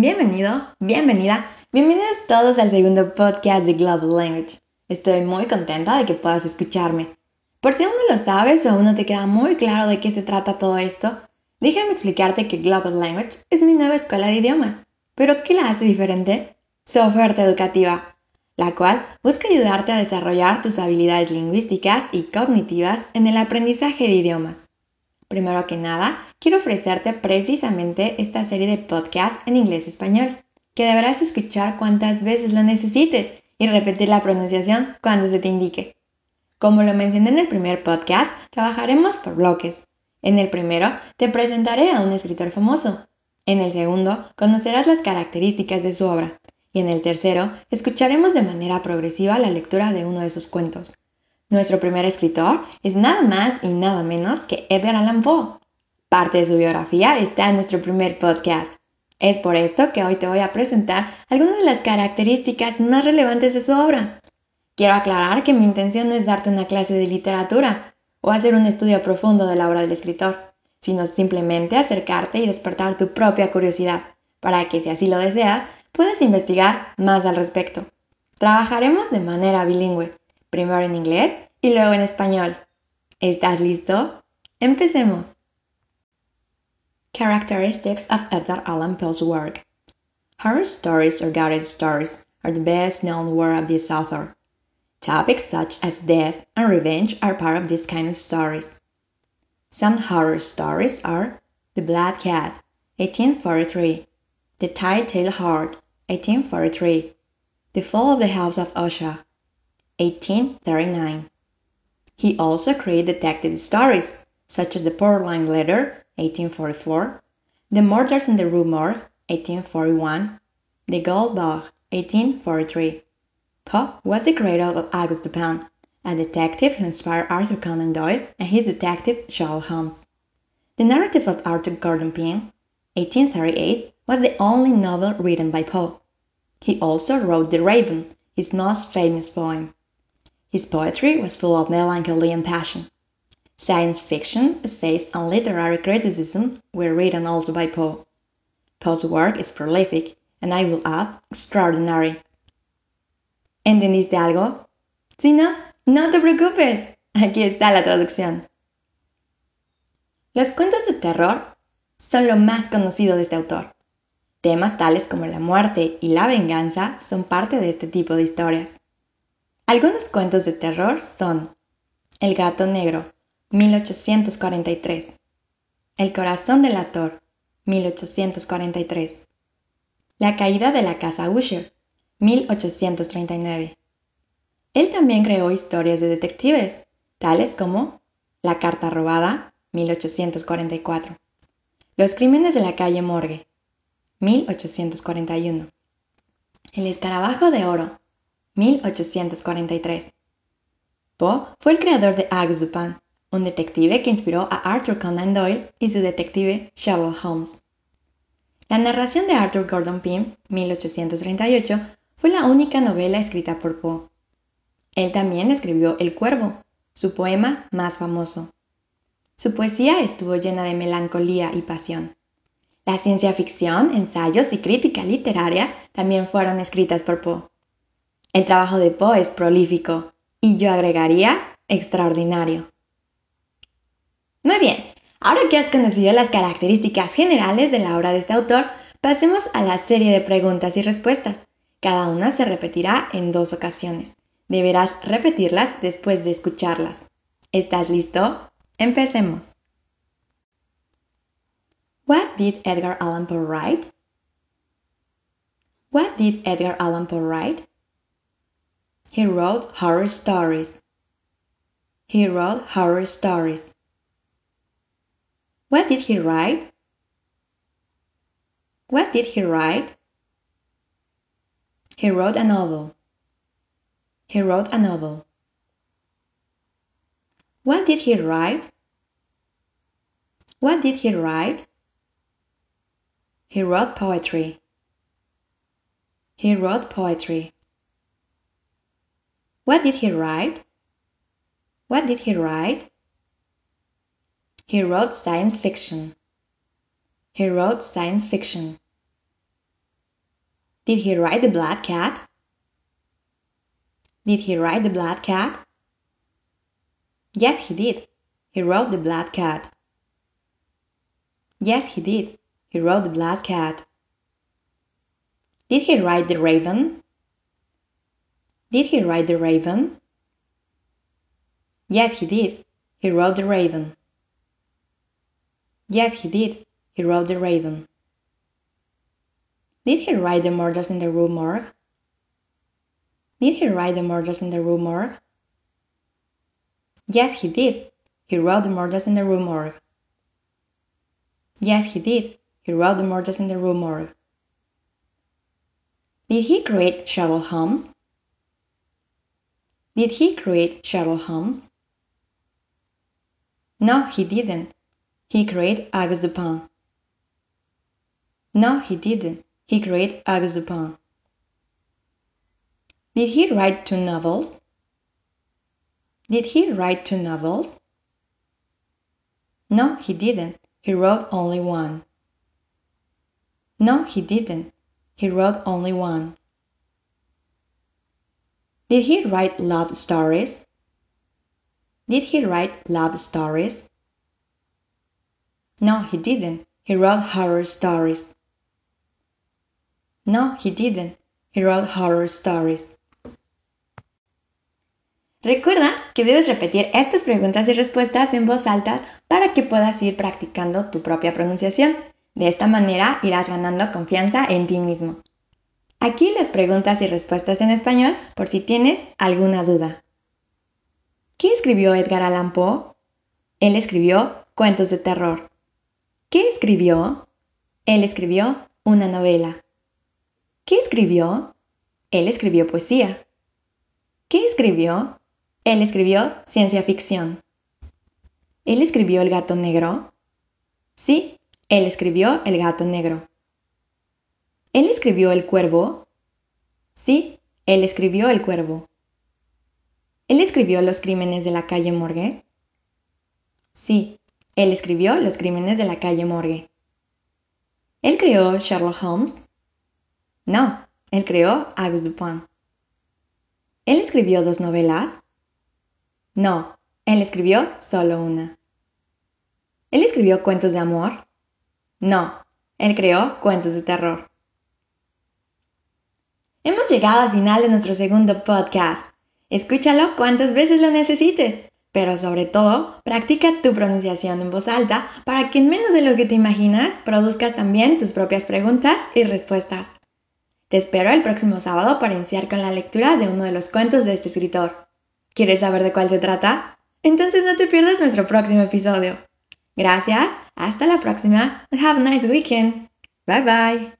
Bienvenido, bienvenida, bienvenidos todos al segundo podcast de Global Language. Estoy muy contenta de que puedas escucharme. Por si aún no lo sabes o aún no te queda muy claro de qué se trata todo esto, déjame explicarte que Global Language es mi nueva escuela de idiomas. ¿Pero qué la hace diferente? Su oferta educativa, la cual busca ayudarte a desarrollar tus habilidades lingüísticas y cognitivas en el aprendizaje de idiomas. Primero que nada, quiero ofrecerte precisamente esta serie de podcasts en inglés-español, que deberás escuchar cuantas veces lo necesites y repetir la pronunciación cuando se te indique. Como lo mencioné en el primer podcast, trabajaremos por bloques. En el primero, te presentaré a un escritor famoso. En el segundo, conocerás las características de su obra. Y en el tercero, escucharemos de manera progresiva la lectura de uno de sus cuentos. Nuestro primer escritor es nada más y nada menos que Edgar Allan Poe. Parte de su biografía está en nuestro primer podcast. Es por esto que hoy te voy a presentar algunas de las características más relevantes de su obra. Quiero aclarar que mi intención no es darte una clase de literatura o hacer un estudio profundo de la obra del escritor, sino simplemente acercarte y despertar tu propia curiosidad, para que si así lo deseas, puedas investigar más al respecto. Trabajaremos de manera bilingüe, primero en inglés y luego en español. ¿Estás listo? Empecemos. Characteristics of Edgar Allan Poe's work. Horror stories or gothic stories are the best known work of this author. Topics such as death and revenge are part of this kind of stories. Some horror stories are The Black Cat, 1843, The Tide-Tailed Heart, 1843, The Fall of the House of Usher, 1839. He also created detective stories, such as The Portland Letter, 1844, The Murders in the Rue Morgue, 1841, The Gold Bug, 1843. Poe was the creator of Auguste Dupin, a detective who inspired Arthur Conan Doyle and his detective Sherlock Holmes. The narrative of Arthur Gordon Pym, 1838, was the only novel written by Poe. He also wrote The Raven, his most famous poem. His poetry was full of melancholy and passion. Science fiction, essays, and literary criticism were written also by Poe. Poe's work is prolific, and I will add, extraordinary. ¿Entendiste algo? Si no, no te preocupes. Aquí está la traducción. Los cuentos de terror son lo más conocido de este autor. Temas tales como la muerte y la venganza son parte de este tipo de historias. Algunos cuentos de terror son El gato negro, 1843. El corazón del ator, 1843. La caída de la casa Usher, 1839. Él también creó historias de detectives, tales como La carta robada, 1844. Los crímenes de la calle Morgue, 1841. El escarabajo de oro, 1843. Poe fue el creador de Dupin, un detective que inspiró a Arthur Conan Doyle y su detective Sherlock Holmes. La narración de Arthur Gordon Pym, 1838, fue la única novela escrita por Poe. Él también escribió El Cuervo, su poema más famoso. Su poesía estuvo llena de melancolía y pasión. La ciencia ficción, ensayos y crítica literaria también fueron escritas por Poe. El trabajo de Poe es prolífico y yo agregaría extraordinario. Muy bien, ahora que has conocido las características generales de la obra de este autor, pasemos a la serie de preguntas y respuestas. Cada una se repetirá en dos ocasiones. Deberás repetirlas después de escucharlas. ¿Estás listo? Empecemos. What did Edgar Allan Poe write? What did Edgar Allan Poe write? He wrote horror stories. He wrote horror stories. What did he write? What did he write? He wrote a novel. He wrote a novel. What did he write? What did he write? He wrote poetry. He wrote poetry. What did he write? What did he write? He wrote science fiction. He wrote science fiction. Did he ride the black cat? Did he ride the black cat? Yes, he did. He rode the black cat. Yes, he did. He rode the black cat. Did he ride the raven? Did he ride the raven? Yes, he did. He rode the raven. Yes, he did. He rode the raven. Did he ride the murders in the Rue Morgue? Did he ride the murders in the Rue Morgue? Yes, he did. He rode the murders in the Rue Morgue. Yes, he did. He rode the murders in the Rue Morgue. Did he create Sherlock Holmes? Did he create Sherlock Holmes? No, he didn't. He created Dupin. No, he didn't. He created Dupin. Did he write two novels? Did he write two novels? No, he didn't. He wrote only one. No, he didn't. He wrote only one. Did he write love stories? Did he write love stories? No, he didn't. He wrote horror stories. No, he didn't. He wrote horror stories. Recuerda que debes repetir estas preguntas y respuestas en voz alta para que puedas ir practicando tu propia pronunciación. De esta manera irás ganando confianza en ti mismo. Aquí las preguntas y respuestas en español por si tienes alguna duda. ¿Qué escribió Edgar Allan Poe? Él escribió cuentos de terror. ¿Qué escribió? Él escribió una novela. ¿Qué escribió? Él escribió poesía. ¿Qué escribió? Él escribió ciencia ficción. ¿Él escribió El gato negro? Sí, él escribió El gato negro. ¿Él escribió El cuervo? Sí, él escribió El cuervo. ¿Él escribió Los crímenes de la calle Morgue? Sí, él escribió Los crímenes de la calle Morgue. ¿Él creó Sherlock Holmes? No, él creó Auguste Dupin. ¿Él escribió dos novelas? No, él escribió solo una. ¿Él escribió cuentos de amor? No, él creó cuentos de terror. Hemos llegado al final de nuestro segundo podcast. Escúchalo cuantas veces lo necesites, pero sobre todo, practica tu pronunciación en voz alta para que en menos de lo que te imaginas produzcas también tus propias preguntas y respuestas. Te espero el próximo sábado para iniciar con la lectura de uno de los cuentos de este escritor. ¿Quieres saber de cuál se trata? Entonces no te pierdas nuestro próximo episodio. Gracias, hasta la próxima. Have a nice weekend. Bye bye.